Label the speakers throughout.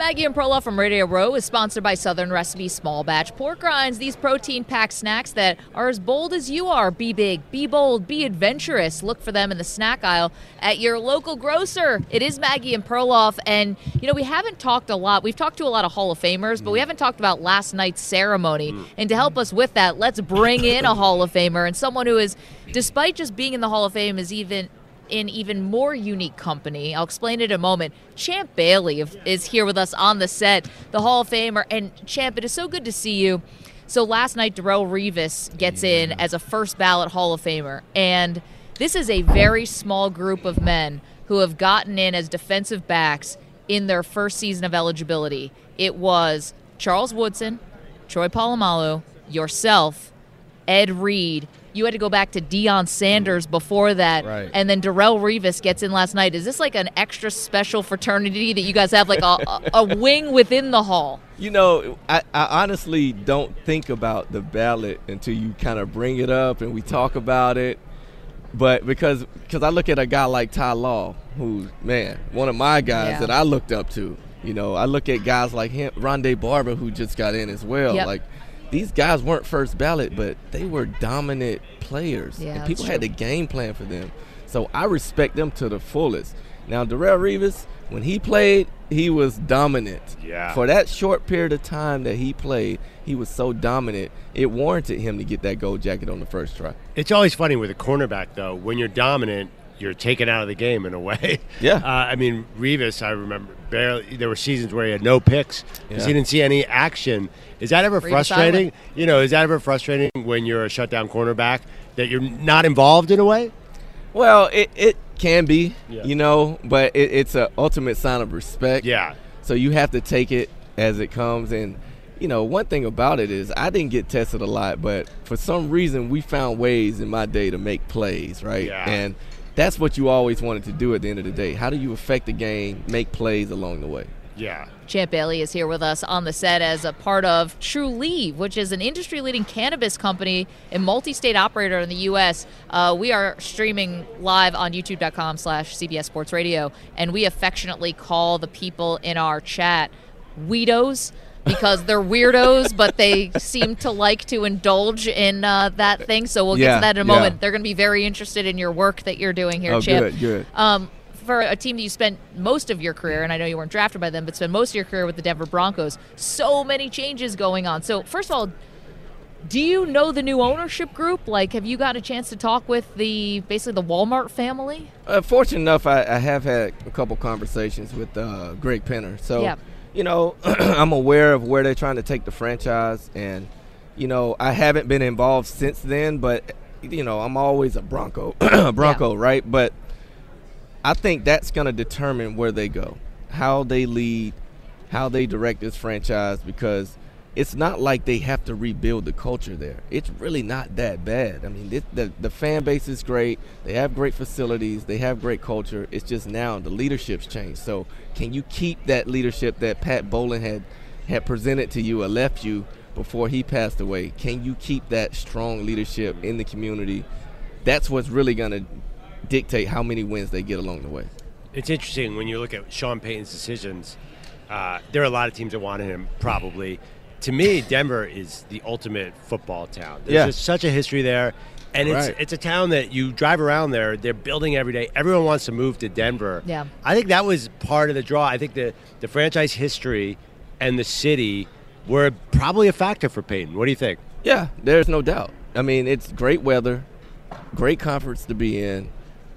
Speaker 1: Maggie and Perloff from Radio Row is sponsored by Southern Recipe Small Batch Pork Rinds. These protein packed snacks that are as bold as you are. Be big, be bold, be adventurous. Look for them in the snack aisle at your local grocer. It is Maggie and Perloff. And, you know, we haven't talked a lot. We've talked to a lot of Hall of Famers, but we mm. haven't talked about last night's ceremony. Mm. And to help us with that, let's bring in a Hall of Famer and someone who is, despite just being in the Hall of Fame, is even in even more unique company. I'll explain it in a moment. Champ Bailey is here with us on the set, the Hall of Famer. And Champ, it is so good to see you. So last night, Darrelle Revis gets in as a first ballot Hall of Famer. And this is a very small group of men who have gotten in as defensive backs in their first season of eligibility. It was Charles Woodson, Troy Polamalu, yourself, Ed Reed, you had to go back to Deion Sanders mm. before that,
Speaker 2: Right.
Speaker 1: and then Darrelle Revis gets in last night. Is this like an extra special fraternity that you guys have, like a, a, a wing within the hall?
Speaker 2: You know, I, I honestly don't think about the ballot until you kind of bring it up and we talk about it. But because because I look at a guy like Ty Law, who's man, one of my guys
Speaker 1: Yeah.
Speaker 2: that I looked up to. You know, I look at guys like him, Rondé Barber, who just got in as well.
Speaker 1: Yep.
Speaker 2: Like these guys weren't first ballot, but they were dominant players,
Speaker 1: Yeah,
Speaker 2: and people had
Speaker 1: true.
Speaker 2: the game plan for them. So I respect them to the fullest. Now, Darrelle Revis, when he played, he was dominant.
Speaker 3: Yeah.
Speaker 2: For that short period of time that he played, he was so dominant. It warranted him to get that gold jacket on the first try.
Speaker 3: It's always funny with a cornerback, though. When you're dominant, you're taken out of the game in a way.
Speaker 2: Yeah.
Speaker 3: Uh, I mean, Revis, I remember barely. There were seasons where he had no picks because
Speaker 2: Yeah.
Speaker 3: he didn't see any action. Is that ever
Speaker 1: Revis
Speaker 3: frustrating?
Speaker 1: Island.
Speaker 3: You know, is that ever frustrating when you're a shutdown cornerback that you're not involved in a way?
Speaker 2: Well, it, it can be,
Speaker 3: Yeah.
Speaker 2: you know, but it, it's an ultimate sign of respect.
Speaker 3: Yeah.
Speaker 2: So you have to take it as it comes. And, you know, one thing about it is I didn't get tested a lot, but for some reason we found ways in my day to make plays, right?
Speaker 3: Yeah.
Speaker 2: And that's what you always wanted to do at the end of the day. How do you affect the game, make plays along the way?
Speaker 3: Yeah.
Speaker 1: Champ Bailey is here with us on the set as a part of Trulieve, which is an industry leading cannabis company and multi state operator in the U.S. Uh, we are streaming live on youtube.com slash CBS Sports Radio, and we affectionately call the people in our chat weedos because they're weirdos, but they seem to like to indulge in uh, that thing. So we'll get to that in a
Speaker 2: yeah.
Speaker 1: moment. They're going to be very interested in your work that you're doing here,
Speaker 2: Oh,
Speaker 1: Champ.
Speaker 2: good, good.
Speaker 1: Um, for a team that you spent most of your career, and I know you weren't drafted by them, but spent most of your career with the Denver Broncos. So many changes going on. So first of all, do you know the new ownership group? Like, have you got a chance to talk with the basically the Walmart family?
Speaker 2: Uh, fortunate enough, I, I have had a couple conversations with uh, Greg Penner. So,
Speaker 1: Yeah.
Speaker 2: You know, I'm aware of where they're trying to take the franchise. And, you know, I haven't been involved since then, but, you know, I'm always a Bronco, a Bronco, right? But I think that's going to determine where they go, how they lead, how they direct this franchise, because it's not like they have to rebuild the culture there. It's really not that bad. I mean, this, the the fan base is great. They have great facilities. They have great culture. It's just now the leadership's changed. So, can you keep that leadership that Pat Bowlen had had presented to you or left you before he passed away? Can you keep that strong leadership in the community? That's what's really going to dictate how many wins they get along the way.
Speaker 3: It's interesting when you look at Sean Payton's decisions. Uh, there are a lot of teams that wanted him, probably. To me, Denver is the ultimate football town. There's
Speaker 2: Yeah.
Speaker 3: just such a history there, and it's
Speaker 2: Right.
Speaker 3: it's a town that you drive around there. They're building every day. Everyone wants to move to Denver.
Speaker 1: Yeah.
Speaker 3: I think that was part of the draw. I think the the franchise history and the city were probably a factor for Payton. What do you think?
Speaker 2: Yeah, there's no doubt. I mean, it's great weather, great conference to be in,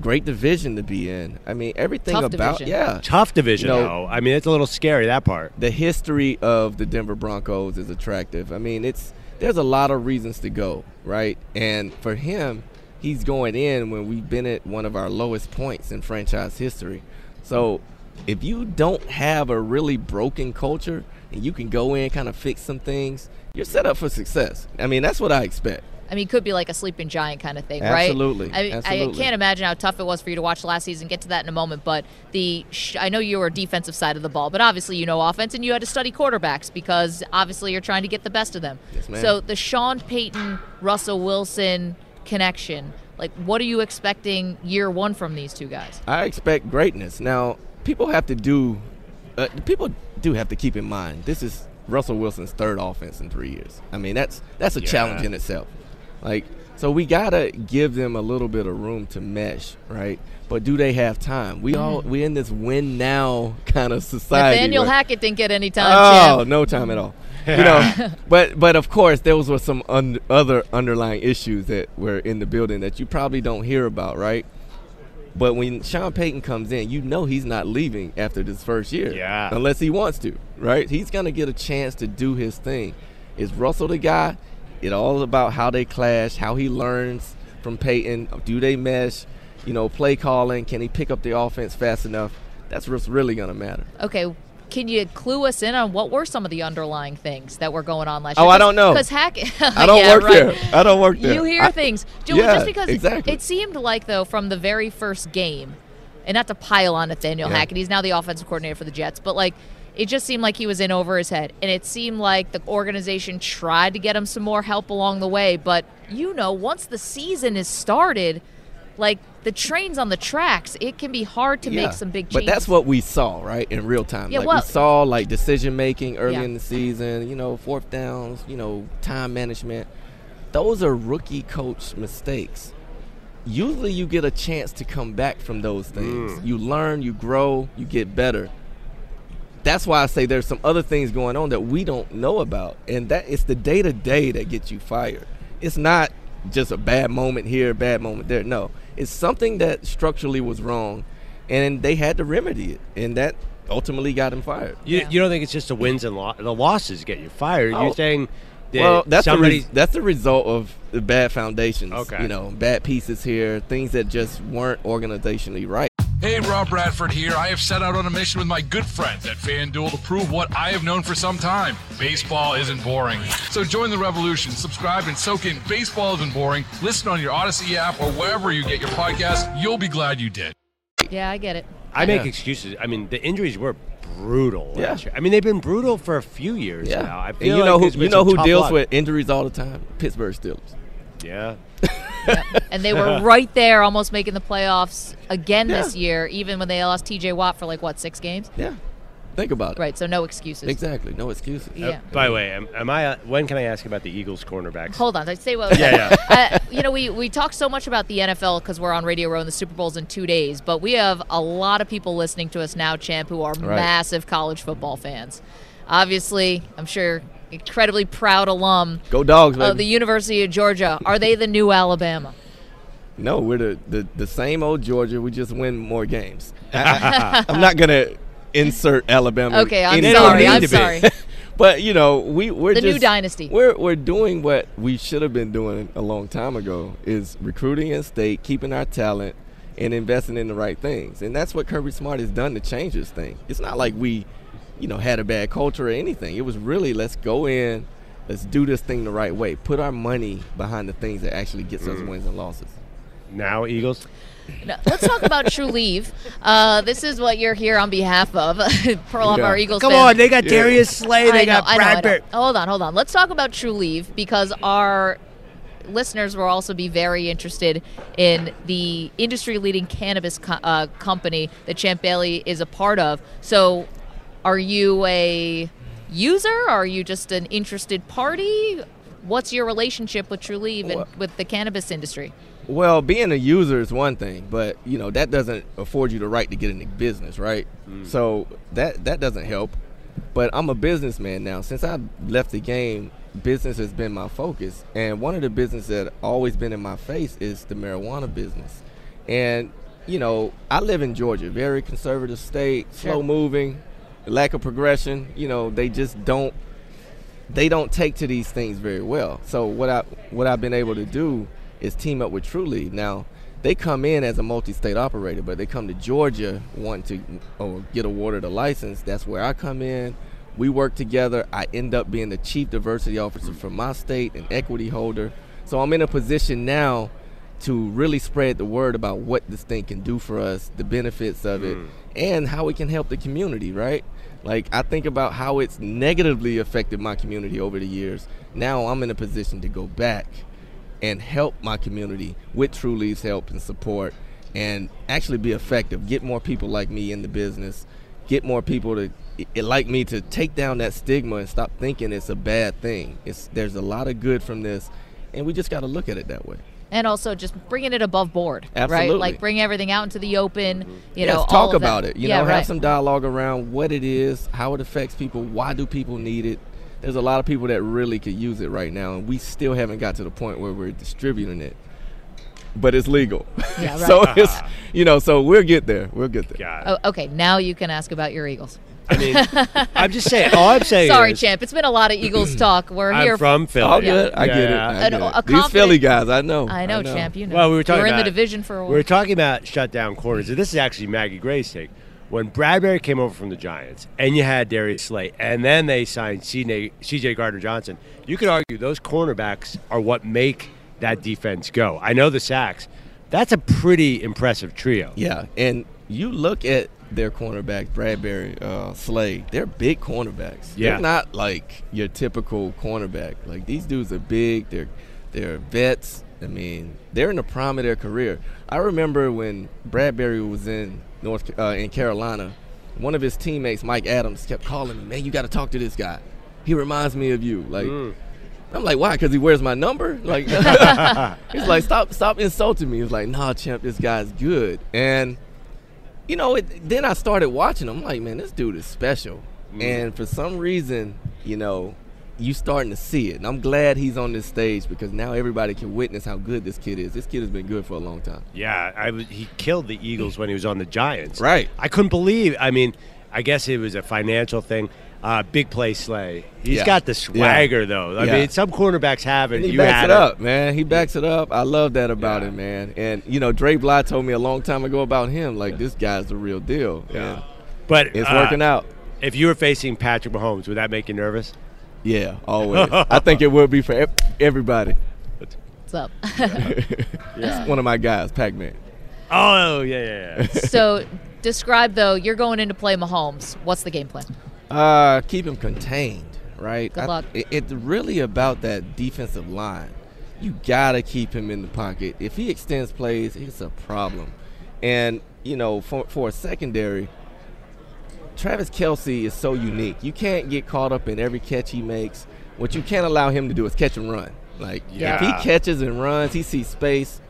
Speaker 2: great division to be in. I mean, everything
Speaker 1: Tough
Speaker 2: about
Speaker 1: division.
Speaker 2: yeah.
Speaker 3: Tough division,
Speaker 2: You know-
Speaker 3: though. I mean, it's a little scary that part.
Speaker 2: The history of the Denver Broncos is attractive. I mean, it's there's a lot of reasons to go, right? And for him, he's going in when we've been at one of our lowest points in franchise history. So, if you don't have a really broken culture and you can go in kind of fix some things, you're set up for success. I mean, that's what I expect.
Speaker 1: I mean, it could be like a sleeping giant kind of thing,
Speaker 2: Absolutely.
Speaker 1: right? I,
Speaker 2: Absolutely.
Speaker 1: I can't imagine how tough it was for you to watch last season. Get to that in a moment, but the sh- I know you were defensive side of the ball, but obviously you know offense, and you had to study quarterbacks because obviously you're trying to get the best of them.
Speaker 2: Yes, ma'am.
Speaker 1: So the Sean Payton, Russell Wilson connection, like, what are you expecting year one from these two guys?
Speaker 2: I expect greatness. Now, people have to do, uh, people do have to keep in mind this is Russell Wilson's third offense in three years. I mean, that's that's a
Speaker 3: Yeah.
Speaker 2: challenge in itself. Like, so we gotta give them a little bit of room to mesh, right? But do they have time? We all mm. we in this win now kind of society.
Speaker 1: Nathaniel
Speaker 2: right?
Speaker 1: Hackett didn't get any time.
Speaker 2: Oh,
Speaker 1: Champ.
Speaker 2: no time at all. You know, but but of course those were some un- other underlying issues that were in the building that you probably don't hear about, right? But when Sean Payton comes in, you know he's not leaving after this first year,
Speaker 3: Yeah.
Speaker 2: unless he wants to, right? He's gonna get a chance to do his thing. Is Russell the guy? It all about how they clash, how he learns from Payton. Do they mesh? You know, play calling. Can he pick up the offense fast enough? That's what's really gonna matter.
Speaker 1: Okay, can you clue us in on what were some of the underlying things that were going on last
Speaker 2: oh,
Speaker 1: year? Oh.
Speaker 2: I don't know.
Speaker 1: Because hack,
Speaker 2: I don't
Speaker 1: Yeah,
Speaker 2: work
Speaker 1: right.
Speaker 2: there. I don't work there.
Speaker 1: You hear
Speaker 2: I-
Speaker 1: things,
Speaker 2: Yeah,
Speaker 1: just because
Speaker 2: exactly.
Speaker 1: it seemed like though from the very first game, and not to pile on Nathaniel
Speaker 2: Yeah.
Speaker 1: Hackett, he's now the offensive coordinator for the Jets, but like it just seemed like he was in over his head, and it seemed like the organization tried to get him some more help along the way, but you know, once the season is started. Like the trains on the tracks, it can be hard to
Speaker 2: Yeah.
Speaker 1: make some big changes.
Speaker 2: But that's what we saw, right, in real time.
Speaker 1: Yeah,
Speaker 2: like
Speaker 1: well-
Speaker 2: we saw like decision making early
Speaker 1: Yeah.
Speaker 2: in the season, you know, fourth downs, you know, time management. Those are rookie coach mistakes. Usually you get a chance to come back from those things. Mm. You learn, you grow, you get better. That's why I say there's some other things going on that we don't know about. And that it's the day to day that gets you fired. It's not just a bad moment here, bad moment there. No. It's something that structurally was wrong and they had to remedy it. And that ultimately got him fired.
Speaker 3: You,
Speaker 1: Yeah.
Speaker 3: you don't think it's just the wins and lo- the losses get you fired?
Speaker 2: Oh.
Speaker 3: You're saying that
Speaker 2: well, that's the
Speaker 3: somebody.
Speaker 2: res- that's the result of the bad foundations.
Speaker 3: Okay.
Speaker 2: You know, bad pieces here, things that just weren't organizationally right.
Speaker 4: Hey, Rob Bradford here. I have set out on a mission with my good friends at FanDuel to prove what I have known for some time. Baseball isn't boring. So join the revolution. Subscribe and soak in Baseball Isn't Boring. Listen on your Odyssey app or wherever you get your podcast. You'll be glad you did.
Speaker 1: yeah, I get it.
Speaker 3: I make
Speaker 2: Yeah.
Speaker 3: excuses. I mean, the injuries were brutal.
Speaker 2: Yeah.
Speaker 3: last year. I mean, they've been brutal for a few years
Speaker 2: Yeah.
Speaker 3: now. I
Speaker 2: and
Speaker 3: feel
Speaker 2: you
Speaker 3: like
Speaker 2: know who
Speaker 3: there's been
Speaker 2: you know
Speaker 3: some
Speaker 2: who
Speaker 3: tough
Speaker 2: deals
Speaker 3: luck.
Speaker 2: with injuries all the time? Pittsburgh Steelers.
Speaker 3: Yeah.
Speaker 1: and they were right there, almost making the playoffs again
Speaker 2: Yeah.
Speaker 1: this year, even when they lost T.J. Watt for like what six games.
Speaker 2: Yeah. Think about it.
Speaker 1: Right, so no excuses.
Speaker 2: Exactly. No excuses.
Speaker 1: Yeah.
Speaker 3: By the way, am, am I? Uh, when can I ask about the Eagles cornerbacks?
Speaker 1: Hold on, I say what.
Speaker 3: Yeah,
Speaker 1: uh, you know, we we talk so much about the NFL because we're on Radio Row and the Super Bowl's in two days, but we have a lot of people listening to us now, Champ, who are
Speaker 2: Right.
Speaker 1: massive college football fans. Obviously, I'm sure incredibly proud alum
Speaker 2: Go dogs, baby.
Speaker 1: of the University of Georgia. Are they the new Alabama?
Speaker 2: No, we're the, the, the same old Georgia. We just win more games. I, am not gonna insert Alabama.
Speaker 1: Okay, I'm
Speaker 2: in
Speaker 1: sorry. I'm sorry.
Speaker 2: but you know, we we're
Speaker 1: The new dynasty.
Speaker 2: We're we're doing what we should have been doing a long time ago. Is recruiting in state, keeping our talent, and investing in the right things. And that's what Kirby Smart has done to change this thing. It's not like we, you know, had a bad culture or anything. It was really let's go in, let's do this thing the right way. Put our money behind the things that actually gets us wins and losses.
Speaker 3: Now Eagles.
Speaker 1: No, let's talk about True Leave. Uh, this is what you're here on behalf of. Perloff
Speaker 2: Yeah.
Speaker 1: our Eagles
Speaker 3: Come
Speaker 1: fans.
Speaker 3: on, they got
Speaker 2: Yeah.
Speaker 3: Darius Slay. They
Speaker 1: I know,
Speaker 3: got
Speaker 1: I know, I know. Hold on, hold on. Let's talk about Trulieve because our listeners will also be very interested in the industry-leading cannabis co- uh, company that Champ Bailey is a part of. So, are you a user? Are you just an interested party? What's your relationship with Trulieve and
Speaker 2: Well-
Speaker 1: with the cannabis industry?
Speaker 2: Well, being a user is one thing, but you know that doesn't afford you the right to get into business, right? Mm. So that that doesn't help. But I'm a businessman now. Since I left the game, business has been my focus, and one of the business that always been in my face is the marijuana business. And you know, I live in Georgia, very conservative state,
Speaker 1: Sure.
Speaker 2: slow moving, lack of progression. You know, they just don't they don't take to these things very well. So what I what I've been able to do is team up with Truly. Now they come in as a multi-state operator, but they come to Georgia wanting to or get awarded a license. That's where I come in. We work together. I end up being the chief diversity officer for my state and equity holder. So I'm in a position now to really spread the word about what this thing can do for us, the benefits of it, mm. and how it can help the community, right? Like I think about how it's negatively affected my community over the years. Now I'm in a position to go back and help my community with Trulieve's help and support and actually be effective. Get more people like me in the business. Get more people to like me to take down that stigma and stop thinking it's a bad thing. It's there's a lot of good from this, and we just got to look at it that way.
Speaker 1: And also just bringing it above board, right? Like bring everything out into the open. You
Speaker 2: yes,
Speaker 1: know,
Speaker 2: talk
Speaker 1: of that.
Speaker 2: about it. You
Speaker 1: yeah,
Speaker 2: know,
Speaker 1: right.
Speaker 2: have some dialogue around what it is, how it affects people, why do people need it. There's a lot of people that really could use it right now, and we still haven't got to the point where we're distributing it. But it's legal,
Speaker 1: Yeah, right.
Speaker 2: so it's you know, so we'll get there. We'll get there.
Speaker 3: God.
Speaker 1: Oh, okay, now you can ask about your Eagles.
Speaker 3: I mean, I'm just saying. All I'm saying
Speaker 1: Sorry,
Speaker 3: is,
Speaker 1: champ. It's been a lot of Eagles talk. We're
Speaker 3: I'm
Speaker 1: here.
Speaker 3: from Philly.
Speaker 2: All good. I get it.
Speaker 3: Yeah.
Speaker 2: I
Speaker 1: An-
Speaker 2: get it.
Speaker 1: a
Speaker 2: These Philly guys, I know.
Speaker 1: I know, champ. You know.
Speaker 3: Well, we were talking
Speaker 1: You're in the
Speaker 3: about-
Speaker 1: division for a while.
Speaker 3: We were talking about shutdown corners. and This is actually Maggie Gray's take. When Bradberry came over from the Giants, and you had Darius Slay, and then they signed C.J. Gardner Johnson, you could argue those cornerbacks are what make that defense go. I know the sacks. That's a pretty impressive trio.
Speaker 2: Yeah, and you look at their cornerback Bradberry, uh, Slade. They're big cornerbacks.
Speaker 3: Yeah.
Speaker 2: They're not like your typical cornerback. Like these dudes are big. They're they're vets. I mean, they're in the prime of their career. I remember when Bradberry was in North uh, in Carolina. One of his teammates, Mike Adams, kept calling me, "Man, you got to talk to this guy. He reminds me of you." Like. I'm like, why? Because he wears my number? Like, he's like, stop, stop insulting me. He's like, nah, champ, this guy's good. And you know, it, then I started watching him. I'm like, man, this dude is special. Mm. And for some reason, you know, you starting to see it. And I'm glad he's on this stage because now everybody can witness how good this kid is. This kid has been good for a long time.
Speaker 3: Yeah, I was, he killed the Eagles when he was on the Giants.
Speaker 2: Right.
Speaker 3: I couldn't believe. I mean, I guess it was a financial thing. Uh, big play Slay. He's
Speaker 2: Yeah.
Speaker 3: got the swagger though. I
Speaker 2: Yeah.
Speaker 3: mean, some cornerbacks have it.
Speaker 2: And he
Speaker 3: you
Speaker 2: backs
Speaker 3: had
Speaker 2: it up, man. He backs it up. I love that about
Speaker 3: Yeah.
Speaker 2: him, man. And you know, Dre Bly told me a long time ago about him. Like this guy's the real deal.
Speaker 3: Yeah.
Speaker 2: And
Speaker 3: But
Speaker 2: it's
Speaker 3: uh,
Speaker 2: working out.
Speaker 3: If you were facing Patrick Mahomes, would that make you nervous?
Speaker 2: Yeah, always. I think it would be for everybody.
Speaker 1: What's up?
Speaker 2: It's one of my guys, Pac Man.
Speaker 3: Oh yeah, yeah, yeah.
Speaker 1: so, describe though. You're going in to play Mahomes. What's the game plan?
Speaker 2: Uh, keep him contained, right?
Speaker 1: Good
Speaker 2: I-
Speaker 1: luck.
Speaker 2: it- it's really about that defensive line. You gotta keep him in the pocket. If he extends plays, it's a problem. And you know, for for a secondary, Travis Kelce is so unique. You can't get caught up in every catch he makes. What you can't allow him to do is catch and run. Like if
Speaker 3: Yeah.
Speaker 2: he catches and runs, he sees space.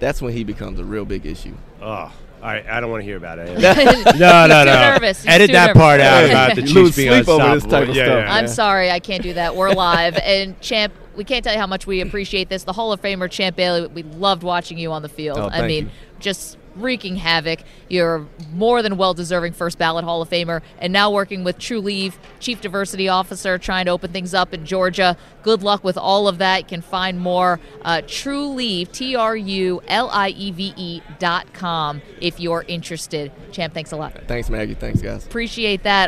Speaker 2: That's when he becomes a real big issue.
Speaker 3: oh, all right. I don't want to hear about it.
Speaker 1: no,
Speaker 3: No, no,
Speaker 1: Too nervous. He's
Speaker 3: Edit
Speaker 1: too
Speaker 3: that
Speaker 1: nervous.
Speaker 3: part out about the Chiefs being
Speaker 2: sleep over this
Speaker 3: unstoppable.
Speaker 2: type of
Speaker 3: yeah,
Speaker 2: stuff,
Speaker 3: yeah.
Speaker 2: man.
Speaker 1: I'm sorry, I can't do that. We're live, and Champ, we can't tell you how much we appreciate this. The Hall of Famer Champ Bailey, we loved watching you on the field.
Speaker 2: Oh,
Speaker 1: I mean,
Speaker 2: you.
Speaker 1: just wreaking havoc. You're more than well deserving first ballot Hall of Famer, and now working with Trulieve, Chief Diversity Officer, trying to open things up in Georgia. Good luck with all of that. You can find more uh, Trulieve, T R U L I E V E dot com if you're interested. Champ, thanks a lot.
Speaker 2: Thanks, Maggie. Thanks, guys.
Speaker 1: Appreciate that.